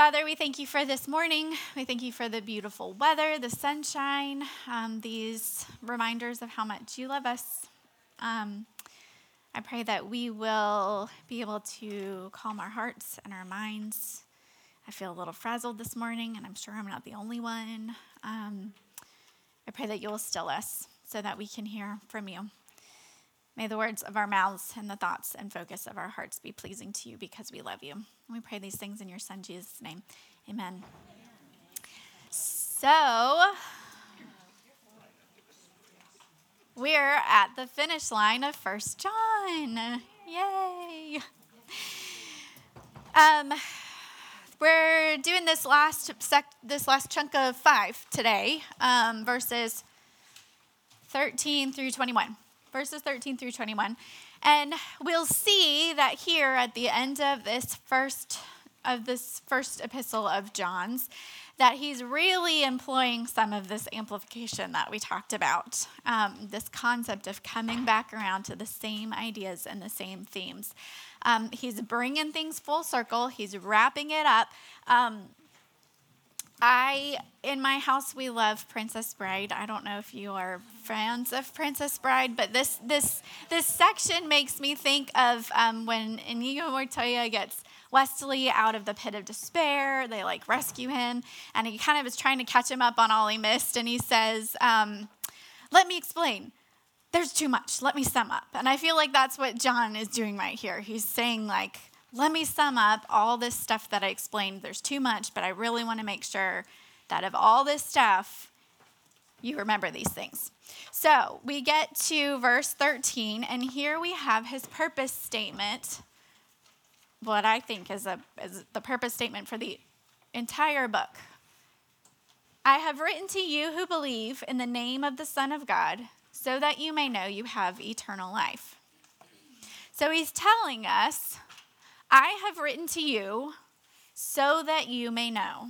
Father, we thank you for this morning. We thank you for the beautiful weather, the sunshine, um, these reminders of how much you love us. Um, I pray that we will be able to calm our hearts and our minds. I feel a little frazzled this morning, and I'm sure I'm not the only one. Um, I pray that you'll still us so that we can hear from you. May the words of our mouths and the thoughts and focus of our hearts be pleasing to you because we love you. And we pray these things in your Son, Jesus' name. Amen. So, we're at the finish line of First John. Yay! Um, we're doing this last sec- this last chunk of five today, um, verses 13 through 21 verses 13 through 21. And we'll see that here at the end of this first of this first epistle of John's that he's really employing some of this amplification that we talked about, um, this concept of coming back around to the same ideas and the same themes. Um, he's bringing things full circle. He's wrapping it up. Um, I in my house we love Princess Bride. I don't know if you are fans of Princess Bride, but this this this section makes me think of um, when Inigo Montoya gets Westley out of the pit of despair. They like rescue him, and he kind of is trying to catch him up on all he missed, and he says, um, "Let me explain." There's too much. Let me sum up. And I feel like that's what John is doing right here. He's saying, like, let me sum up all this stuff that I explained. There's too much, but I really want to make sure that of all this stuff, you remember these things. So we get to verse 13, and here we have his purpose statement. What I think is, a, is the purpose statement for the entire book. I have written to you who believe in the name of the Son of God, so that you may know you have eternal life. So he's telling us I have written to you so that you may know.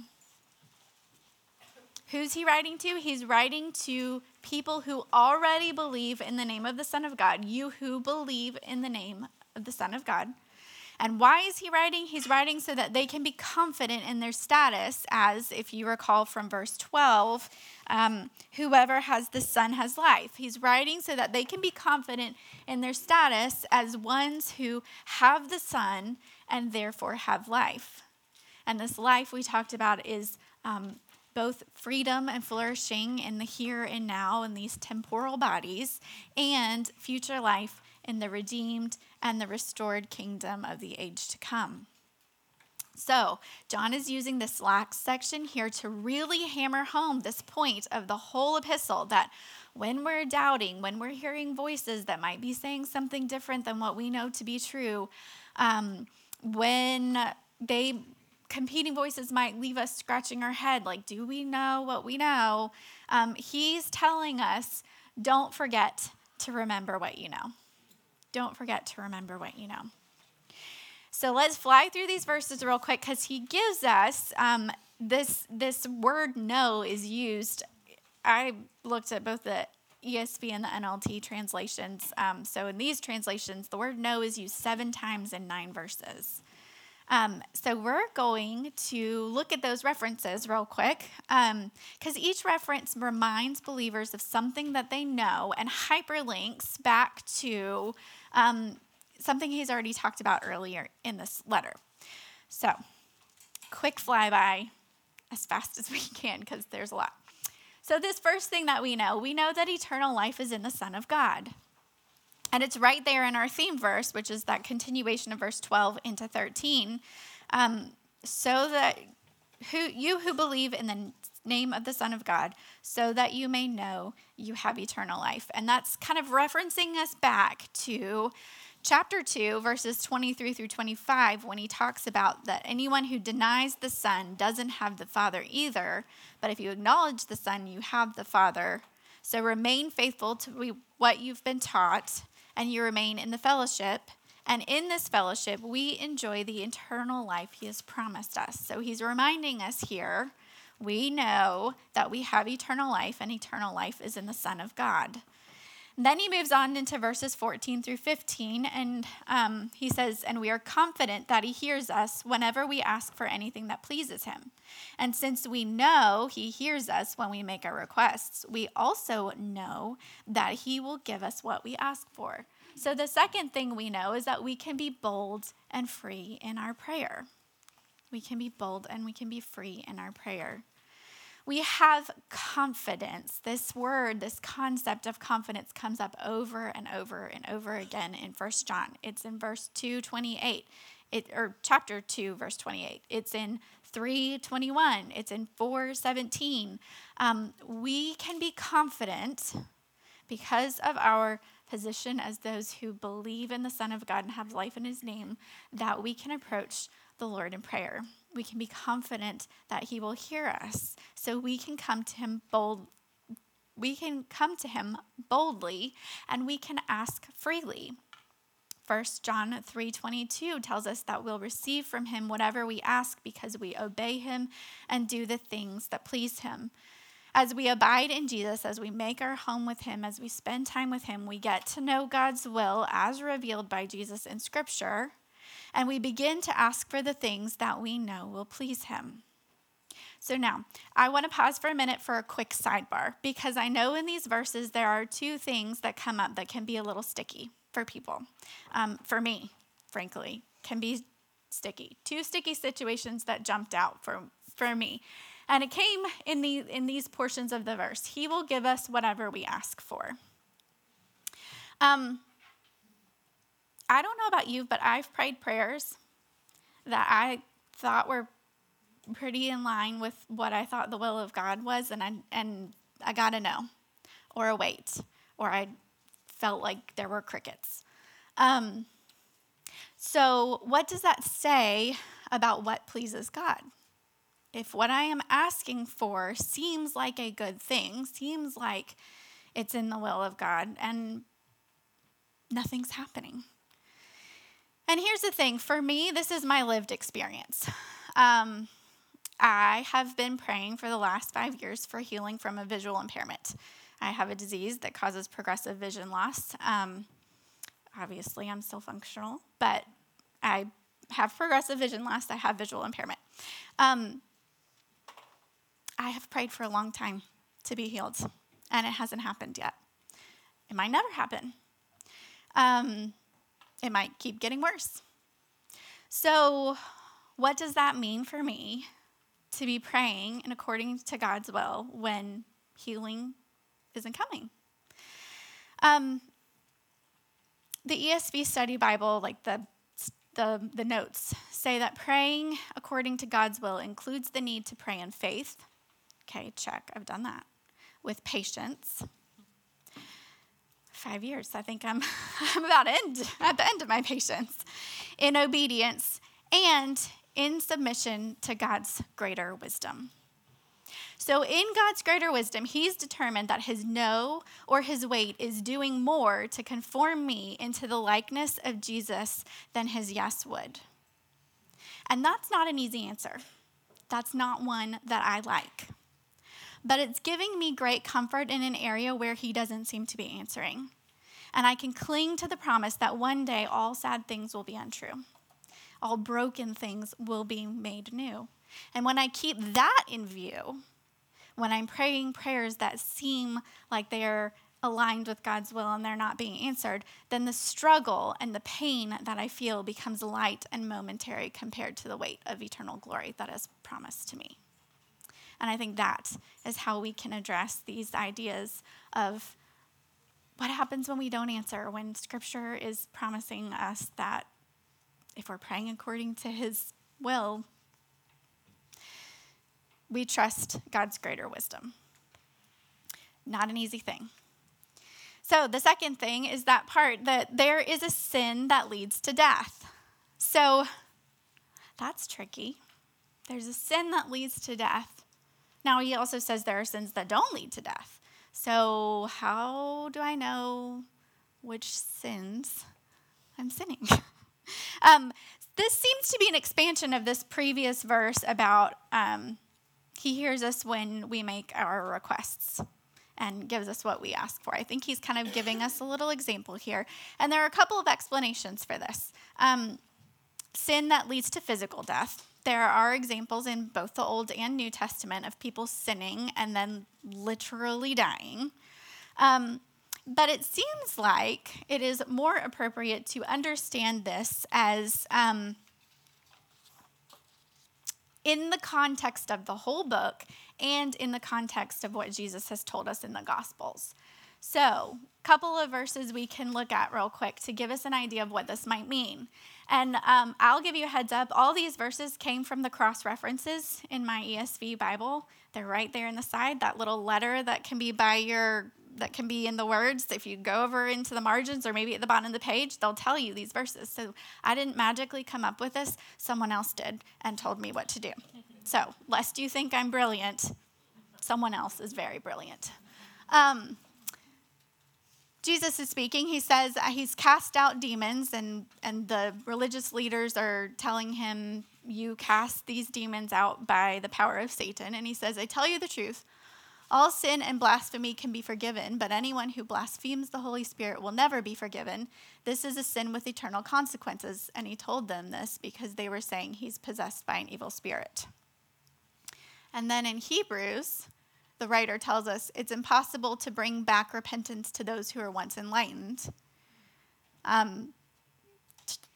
Who's he writing to? He's writing to people who already believe in the name of the Son of God, you who believe in the name of the Son of God. And why is he writing? He's writing so that they can be confident in their status, as if you recall from verse 12, um, whoever has the Son has life. He's writing so that they can be confident in their status as ones who have the Son and therefore have life. And this life we talked about is um, both freedom and flourishing in the here and now in these temporal bodies, and future life in the redeemed and the restored kingdom of the age to come. So, John is using this last section here to really hammer home this point of the whole epistle that when we're doubting, when we're hearing voices that might be saying something different than what we know to be true, um, when they competing voices might leave us scratching our head like, do we know what we know? Um, he's telling us, don't forget to remember what you know. Don't forget to remember what you know. So let's fly through these verses real quick because he gives us um, this this word "know" is used. I looked at both the ESV and the NLT translations. Um, so in these translations, the word "know" is used seven times in nine verses. Um, so we're going to look at those references real quick because um, each reference reminds believers of something that they know and hyperlinks back to um, something he's already talked about earlier in this letter. So, quick flyby as fast as we can because there's a lot. So, this first thing that we know, we know that eternal life is in the Son of God. And it's right there in our theme verse, which is that continuation of verse 12 into 13. Um, so that who you who believe in the name of the Son of God, so that you may know you have eternal life. And that's kind of referencing us back to chapter 2, verses 23 through 25, when he talks about that anyone who denies the Son doesn't have the Father either. But if you acknowledge the Son, you have the Father. So remain faithful to what you've been taught, and you remain in the fellowship. And in this fellowship, we enjoy the eternal life he has promised us. So he's reminding us here we know that we have eternal life, and eternal life is in the Son of God. Then he moves on into verses 14 through 15, and um, he says, And we are confident that he hears us whenever we ask for anything that pleases him. And since we know he hears us when we make our requests, we also know that he will give us what we ask for. So the second thing we know is that we can be bold and free in our prayer. We can be bold and we can be free in our prayer we have confidence. This word, this concept of confidence comes up over and over and over again in First John. It's in verse 228. It, or chapter 2 verse 28 it's in 321 it's in 417 um, we can be confident because of our position as those who believe in the son of god and have life in his name that we can approach the lord in prayer we can be confident that he will hear us. So we can come to him bold we can come to him boldly and we can ask freely. 1 John 3:22 tells us that we'll receive from him whatever we ask because we obey him and do the things that please him. As we abide in Jesus, as we make our home with him, as we spend time with him, we get to know God's will as revealed by Jesus in scripture and we begin to ask for the things that we know will please Him. So now, I want to pause for a minute for a quick sidebar because I know in these verses there are two things that come up that can be a little sticky for people. Um, for me, frankly, can be sticky. Two sticky situations that jumped out for, for me. And it came in, the, in these portions of the verse He will give us whatever we ask for. Um, I don't know about you, but I've prayed prayers that I thought were pretty in line with what I thought the will of God was, and I and I got a no, or a wait, or I felt like there were crickets. Um, so, what does that say about what pleases God? If what I am asking for seems like a good thing, seems like it's in the will of God, and nothing's happening. And here's the thing for me, this is my lived experience. Um, I have been praying for the last five years for healing from a visual impairment. I have a disease that causes progressive vision loss. Um, obviously, I'm still functional, but I have progressive vision loss. I have visual impairment. Um, I have prayed for a long time to be healed, and it hasn't happened yet. It might never happen. Um, it might keep getting worse. So, what does that mean for me to be praying and according to God's will when healing isn't coming? Um, the ESV Study Bible, like the, the, the notes, say that praying according to God's will includes the need to pray in faith. Okay, check, I've done that. With patience, five years. I think I'm, I'm about end, at the end of my patience in obedience and in submission to God's greater wisdom. So, in God's greater wisdom, He's determined that His no or His wait is doing more to conform me into the likeness of Jesus than His yes would. And that's not an easy answer. That's not one that I like but it's giving me great comfort in an area where He doesn't seem to be answering. And I can cling to the promise that one day all sad things will be untrue, all broken things will be made new. And when I keep that in view, when I'm praying prayers that seem like they're aligned with God's will and they're not being answered, then the struggle and the pain that I feel becomes light and momentary compared to the weight of eternal glory that is promised to me. And I think that is how we can address these ideas of what happens when we don't answer, when scripture is promising us that if we're praying according to his will, we trust God's greater wisdom. Not an easy thing. So, the second thing is that part that there is a sin that leads to death. So, that's tricky. There's a sin that leads to death. Now, he also says there are sins that don't lead to death. So, how do I know which sins I'm sinning? um, this seems to be an expansion of this previous verse about um, he hears us when we make our requests. and gives us what we ask for. I think he's kind of giving us a little example here. And there are a couple of explanations for this. Um, sin that leads to physical death. There are examples in both the Old and New Testament of people sinning and then literally dying. Um, but it seems like it is more appropriate to understand this as um, in the context of the whole book and in the context of what Jesus has told us in the Gospels. So, a couple of verses we can look at real quick to give us an idea of what this might mean. And um, I'll give you a heads up all these verses came from the cross references in my ESV Bible. They're right there in the side, that little letter that can be by your that can be in the words. If you go over into the margins or maybe at the bottom of the page, they'll tell you these verses. So I didn't magically come up with this, someone else did and told me what to do. So, lest you think I'm brilliant, someone else is very brilliant. Um, Jesus is speaking. He says he's cast out demons, and, and the religious leaders are telling him, You cast these demons out by the power of Satan. And he says, I tell you the truth. All sin and blasphemy can be forgiven, but anyone who blasphemes the Holy Spirit will never be forgiven. This is a sin with eternal consequences. And he told them this because they were saying he's possessed by an evil spirit. And then in Hebrews, the writer tells us it's impossible to bring back repentance to those who are once enlightened. Um,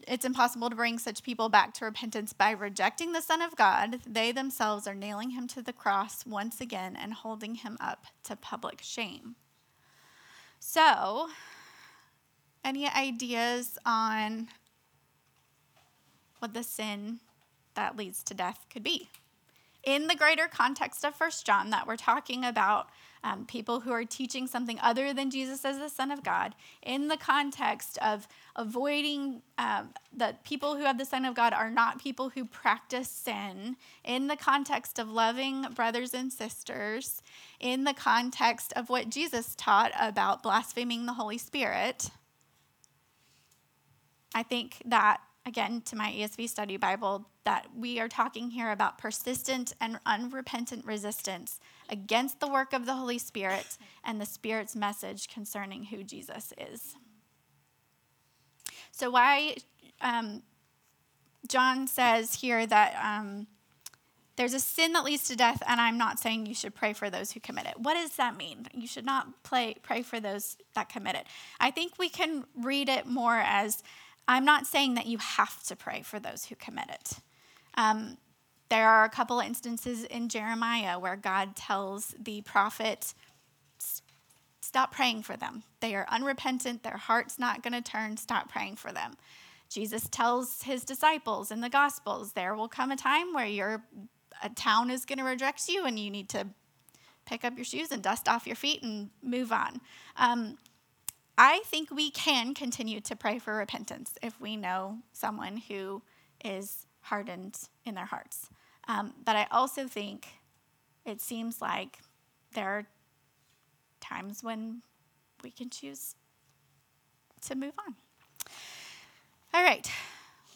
it's impossible to bring such people back to repentance by rejecting the Son of God. They themselves are nailing him to the cross once again and holding him up to public shame. So, any ideas on what the sin that leads to death could be? In the greater context of First John, that we're talking about um, people who are teaching something other than Jesus as the Son of God, in the context of avoiding um, that people who have the Son of God are not people who practice sin, in the context of loving brothers and sisters, in the context of what Jesus taught about blaspheming the Holy Spirit. I think that again to my ESV study Bible, that we are talking here about persistent and unrepentant resistance against the work of the Holy Spirit and the Spirit's message concerning who Jesus is. So, why um, John says here that um, there's a sin that leads to death, and I'm not saying you should pray for those who commit it. What does that mean? You should not play, pray for those that commit it. I think we can read it more as I'm not saying that you have to pray for those who commit it. Um, there are a couple instances in Jeremiah where God tells the prophet, stop praying for them. They are unrepentant, their heart's not going to turn, stop praying for them. Jesus tells his disciples in the Gospels, there will come a time where your a town is going to reject you and you need to pick up your shoes and dust off your feet and move on. Um, I think we can continue to pray for repentance if we know someone who is hardened in their hearts. Um, but I also think it seems like there are times when we can choose to move on. All right.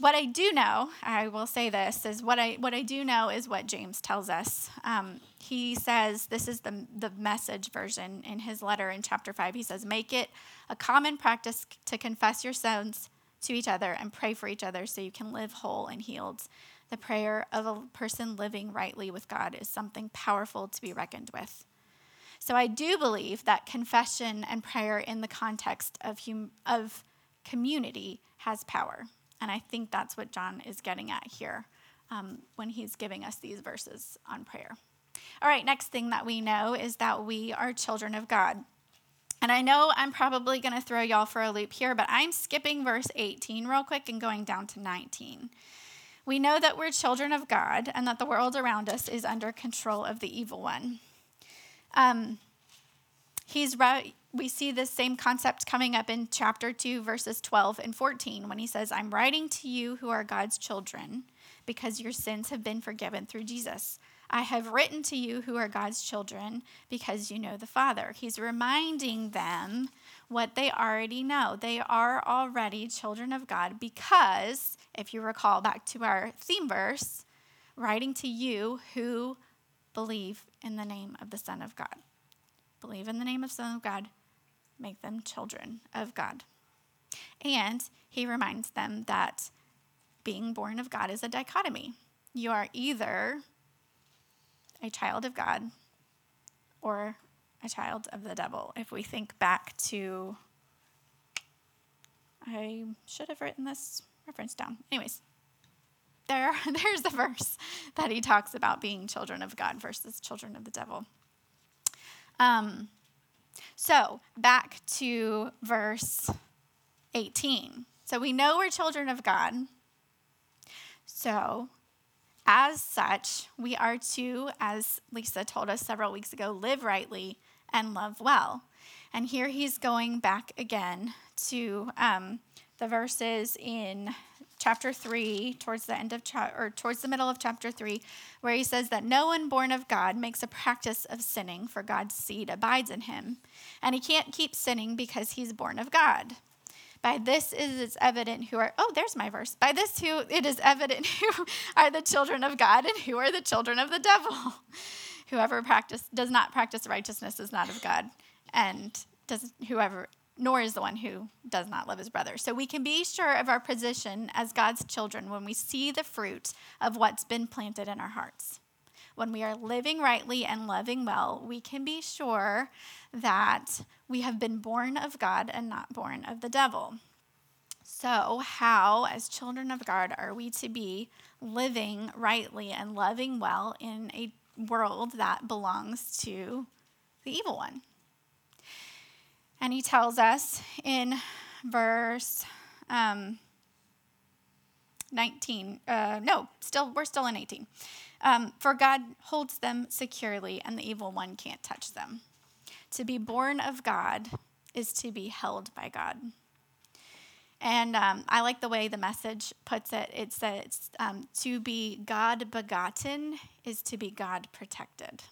What I do know, I will say this, is what I what I do know is what James tells us. Um, he says this is the the message version in his letter in chapter five. He says, "Make it a common practice to confess your sins to each other and pray for each other so you can live whole and healed. The prayer of a person living rightly with God is something powerful to be reckoned with. So I do believe that confession and prayer in the context of, hum- of community has power. And I think that's what John is getting at here um, when he's giving us these verses on prayer. All right, next thing that we know is that we are children of God. And I know I'm probably going to throw y'all for a loop here, but I'm skipping verse 18 real quick and going down to 19. We know that we're children of God and that the world around us is under control of the evil one. Um, he's. We see this same concept coming up in chapter 2, verses 12 and 14, when he says, I'm writing to you who are God's children because your sins have been forgiven through Jesus. I have written to you who are God's children because you know the Father. He's reminding them what they already know. They are already children of God because, if you recall back to our theme verse, writing to you who believe in the name of the Son of God. believe in the name of Son of God, make them children of God. And he reminds them that being born of God is a dichotomy. You are either a child of God or a child of the devil. If we think back to, I should have written this reference down. Anyways, there, there's the verse that he talks about being children of God versus children of the devil. Um, so back to verse 18. So we know we're children of God. So, as such, we are to, as Lisa told us several weeks ago, live rightly and love well. And here he's going back again to um, the verses in chapter 3 towards the end of cha- or towards the middle of chapter 3 where he says that no one born of God makes a practice of sinning for God's seed abides in him and he can't keep sinning because he's born of God by this is it's evident who are oh there's my verse by this who it is evident who are the children of God and who are the children of the devil whoever practice does not practice righteousness is not of God and does whoever nor is the one who does not love his brother. So we can be sure of our position as God's children when we see the fruit of what's been planted in our hearts. When we are living rightly and loving well, we can be sure that we have been born of God and not born of the devil. So, how, as children of God, are we to be living rightly and loving well in a world that belongs to the evil one? And he tells us in verse um, 19, uh, no, still, we're still in 18. Um, For God holds them securely, and the evil one can't touch them. To be born of God is to be held by God. And um, I like the way the message puts it. It says, um, to be God begotten is to be God protected.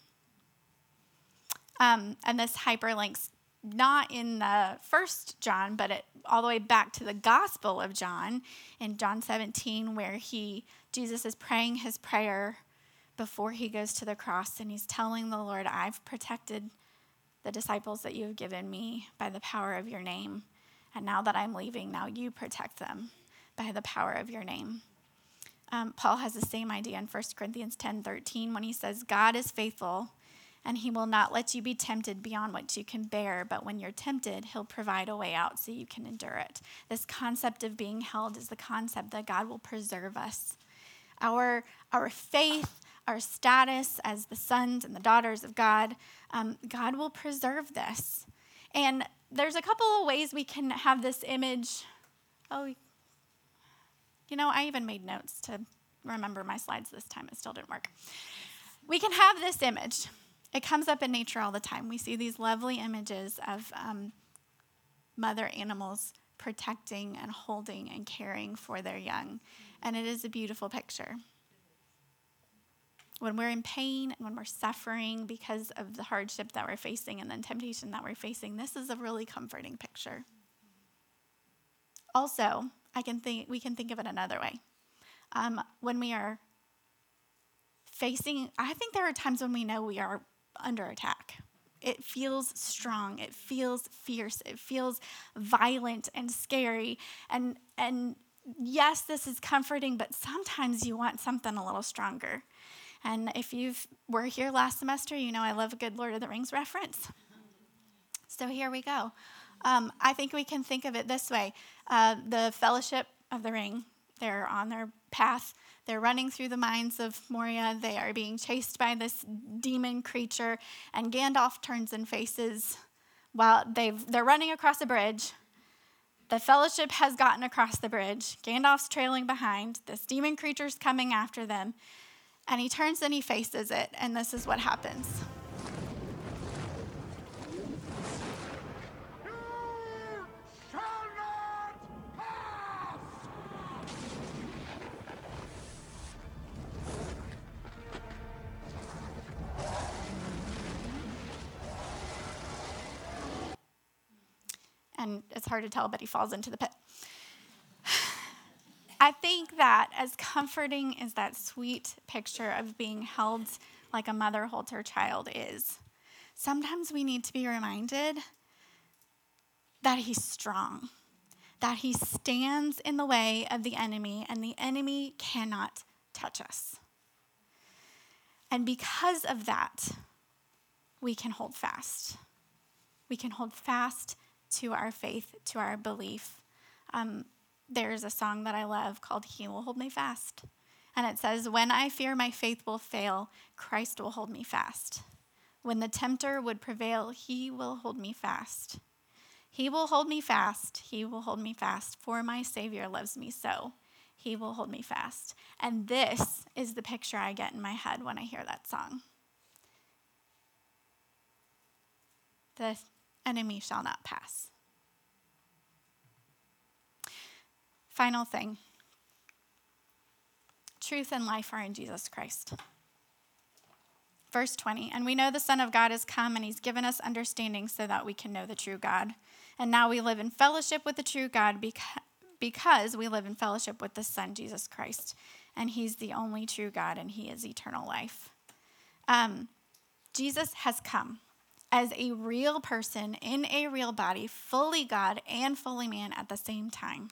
Um, and this hyperlinks not in the first John, but it, all the way back to the Gospel of John in John 17, where he Jesus is praying his prayer before he goes to the cross, and he's telling the Lord, "I've protected the disciples that you have given me by the power of your name, and now that I'm leaving, now you protect them by the power of your name." Um, Paul has the same idea in 1 Corinthians 10 13 when he says, God is faithful and he will not let you be tempted beyond what you can bear, but when you're tempted, he'll provide a way out so you can endure it. This concept of being held is the concept that God will preserve us. Our, our faith, our status as the sons and the daughters of God, um, God will preserve this. And there's a couple of ways we can have this image. Oh, you know, I even made notes to remember my slides this time. It still didn't work. We can have this image it comes up in nature all the time. We see these lovely images of um, mother animals protecting and holding and caring for their young. And it is a beautiful picture. When we're in pain and when we're suffering because of the hardship that we're facing and the temptation that we're facing, this is a really comforting picture. Also, I can think we can think of it another way. Um, when we are facing, I think there are times when we know we are under attack. It feels strong. It feels fierce. It feels violent and scary. And, and yes, this is comforting, but sometimes you want something a little stronger. And if you were here last semester, you know I love a good Lord of the Rings reference. So here we go. Um, I think we can think of it this way uh, the Fellowship of the Ring, they're on their path they're running through the mines of Moria. They are being chased by this demon creature, and Gandalf turns and faces while they've, they're running across a bridge. The fellowship has gotten across the bridge. Gandalf's trailing behind. This demon creature's coming after them. And he turns and he faces it, and this is what happens. and it's hard to tell, but he falls into the pit. I think that as comforting as that sweet picture of being held like a mother holds her child is, sometimes we need to be reminded that he's strong, that he stands in the way of the enemy, and the enemy cannot touch us. And because of that, we can hold fast. We can hold fast to our faith, to our belief. Um, there's a song that I love called He Will Hold Me Fast. And it says, When I fear my faith will fail, Christ will hold me fast. When the tempter would prevail, he will hold me fast. He will hold me fast. He will hold me fast, for my Savior loves me so. He will hold me fast. And this is the picture I get in my head when I hear that song. The enemy shall not pass. Final thing truth and life are in Jesus Christ. Verse 20, and we know the Son of God has come and he's given us understanding so that we can know the true God. And now we live in fellowship with the true God because we live in fellowship with the Son, Jesus Christ. And he's the only true God and he is eternal life. Um, Jesus has come as a real person in a real body, fully God and fully man at the same time.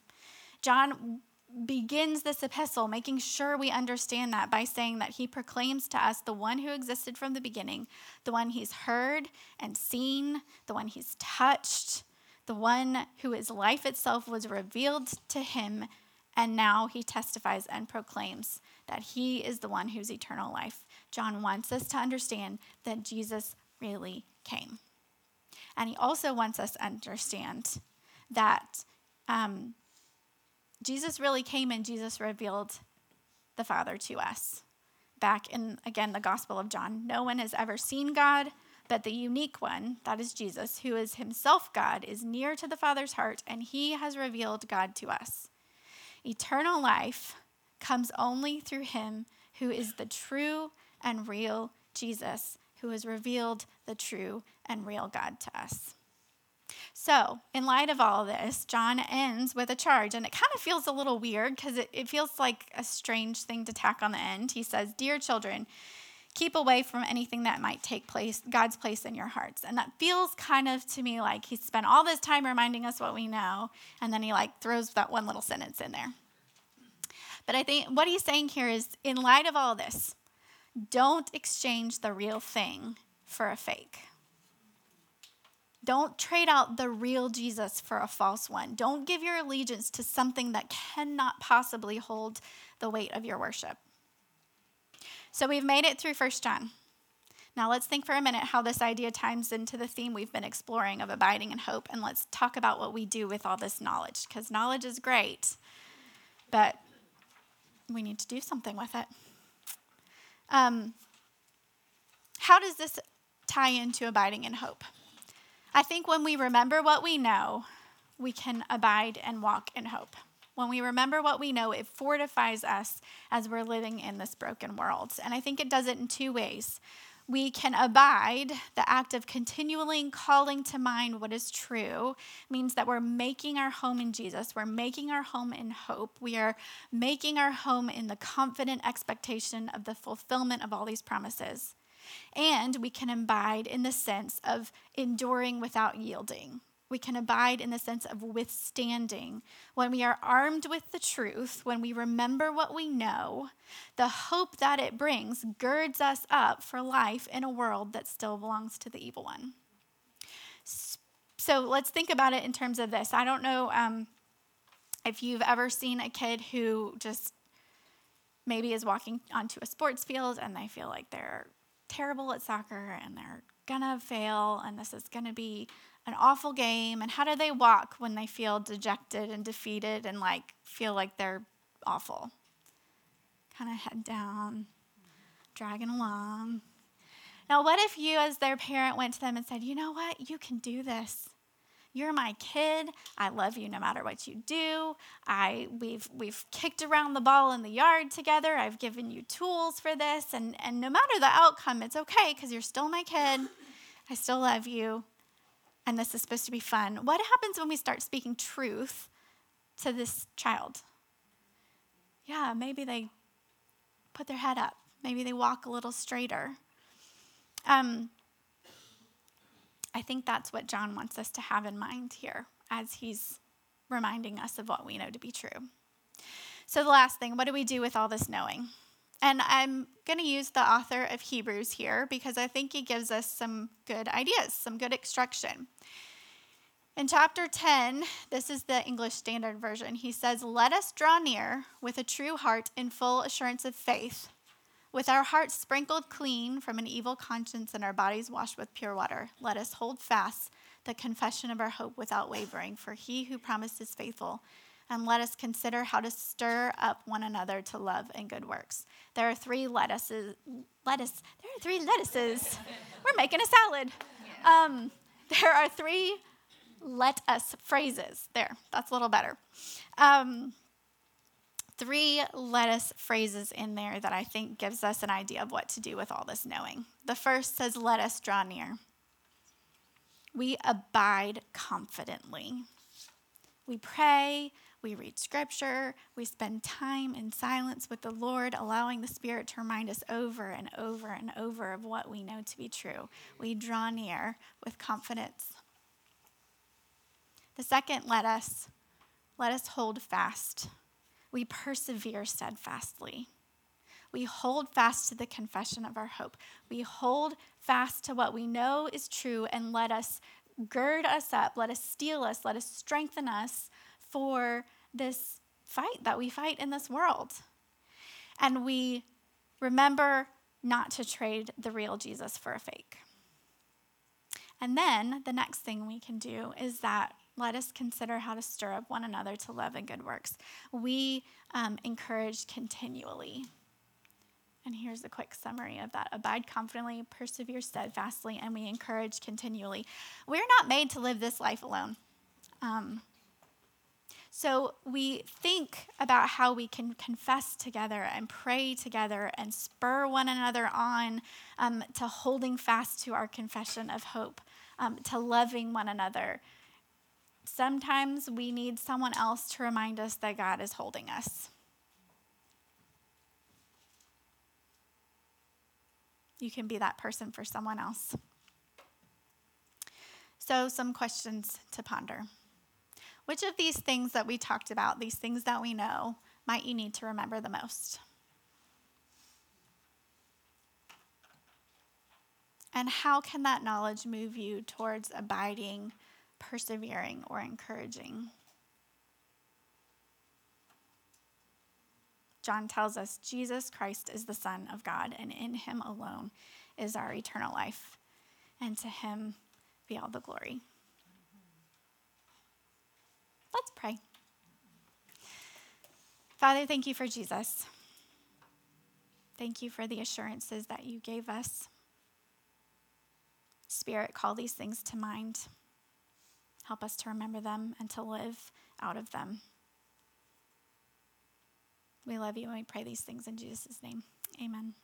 John begins this epistle making sure we understand that by saying that he proclaims to us the one who existed from the beginning, the one he's heard and seen, the one he's touched, the one who his life itself was revealed to him, and now he testifies and proclaims that he is the one who's eternal life. John wants us to understand that Jesus really came. And he also wants us to understand that um, Jesus really came and Jesus revealed the Father to us. Back in, again, the Gospel of John, no one has ever seen God, but the unique one, that is Jesus, who is himself God, is near to the Father's heart, and he has revealed God to us. Eternal life comes only through him who is the true and real Jesus, who has revealed the true and real God to us. So, in light of all this, John ends with a charge, and it kind of feels a little weird because it, it feels like a strange thing to tack on the end. He says, Dear children, keep away from anything that might take place, God's place in your hearts. And that feels kind of to me like he spent all this time reminding us what we know, and then he like throws that one little sentence in there. But I think what he's saying here is in light of all this, don't exchange the real thing for a fake. Don't trade out the real Jesus for a false one. Don't give your allegiance to something that cannot possibly hold the weight of your worship. So we've made it through 1 John. Now let's think for a minute how this idea ties into the theme we've been exploring of abiding in hope, and let's talk about what we do with all this knowledge, because knowledge is great, but we need to do something with it. Um, how does this tie into abiding in hope? I think when we remember what we know, we can abide and walk in hope. When we remember what we know, it fortifies us as we're living in this broken world. And I think it does it in two ways. We can abide, the act of continually calling to mind what is true, means that we're making our home in Jesus. We're making our home in hope. We are making our home in the confident expectation of the fulfillment of all these promises. And we can abide in the sense of enduring without yielding. We can abide in the sense of withstanding. When we are armed with the truth, when we remember what we know, the hope that it brings girds us up for life in a world that still belongs to the evil one. So let's think about it in terms of this. I don't know um, if you've ever seen a kid who just maybe is walking onto a sports field and they feel like they're terrible at soccer and they're gonna fail and this is gonna be an awful game. And how do they walk when they feel dejected and defeated and like feel like they're awful? Kind of head down, dragging along. Now, what if you, as their parent, went to them and said, You know what? You can do this. You're my kid. I love you no matter what you do. I we've we've kicked around the ball in the yard together. I've given you tools for this and and no matter the outcome, it's okay cuz you're still my kid. I still love you. And this is supposed to be fun. What happens when we start speaking truth to this child? Yeah, maybe they put their head up. Maybe they walk a little straighter. Um, I think that's what John wants us to have in mind here as he's reminding us of what we know to be true. So, the last thing, what do we do with all this knowing? And I'm going to use the author of Hebrews here because I think he gives us some good ideas, some good instruction. In chapter 10, this is the English Standard Version, he says, Let us draw near with a true heart in full assurance of faith, with our hearts sprinkled clean from an evil conscience and our bodies washed with pure water. Let us hold fast the confession of our hope without wavering, for he who promised is faithful. And let us consider how to stir up one another to love and good works. There are three lettuces. Lettuce. There are three lettuces. We're making a salad. Um, there are three let us phrases. There, that's a little better. Um, three let us phrases in there that I think gives us an idea of what to do with all this knowing. The first says, Let us draw near. We abide confidently. We pray, we read scripture, we spend time in silence with the Lord, allowing the Spirit to remind us over and over and over of what we know to be true. We draw near with confidence. The second, let us let us hold fast. We persevere steadfastly. We hold fast to the confession of our hope. We hold fast to what we know is true and let us gird us up, let us steel us, let us strengthen us for this fight that we fight in this world. And we remember not to trade the real Jesus for a fake. And then the next thing we can do is that let us consider how to stir up one another to love and good works. We um, encourage continually. And here's a quick summary of that abide confidently, persevere steadfastly, and we encourage continually. We're not made to live this life alone. Um, so we think about how we can confess together and pray together and spur one another on um, to holding fast to our confession of hope, um, to loving one another, Sometimes we need someone else to remind us that God is holding us. You can be that person for someone else. So, some questions to ponder. Which of these things that we talked about, these things that we know, might you need to remember the most? And how can that knowledge move you towards abiding persevering or encouraging. John tells us Jesus Christ is the Son of God, and in him alone is our eternal life. And to him be all the glory. Let's pray. Father, thank you for Jesus. Thank you for the assurances that you gave us. Spirit, call these things to mind. Help us to remember them and to live out of them. We love you and we pray these things in Jesus' name. Amen.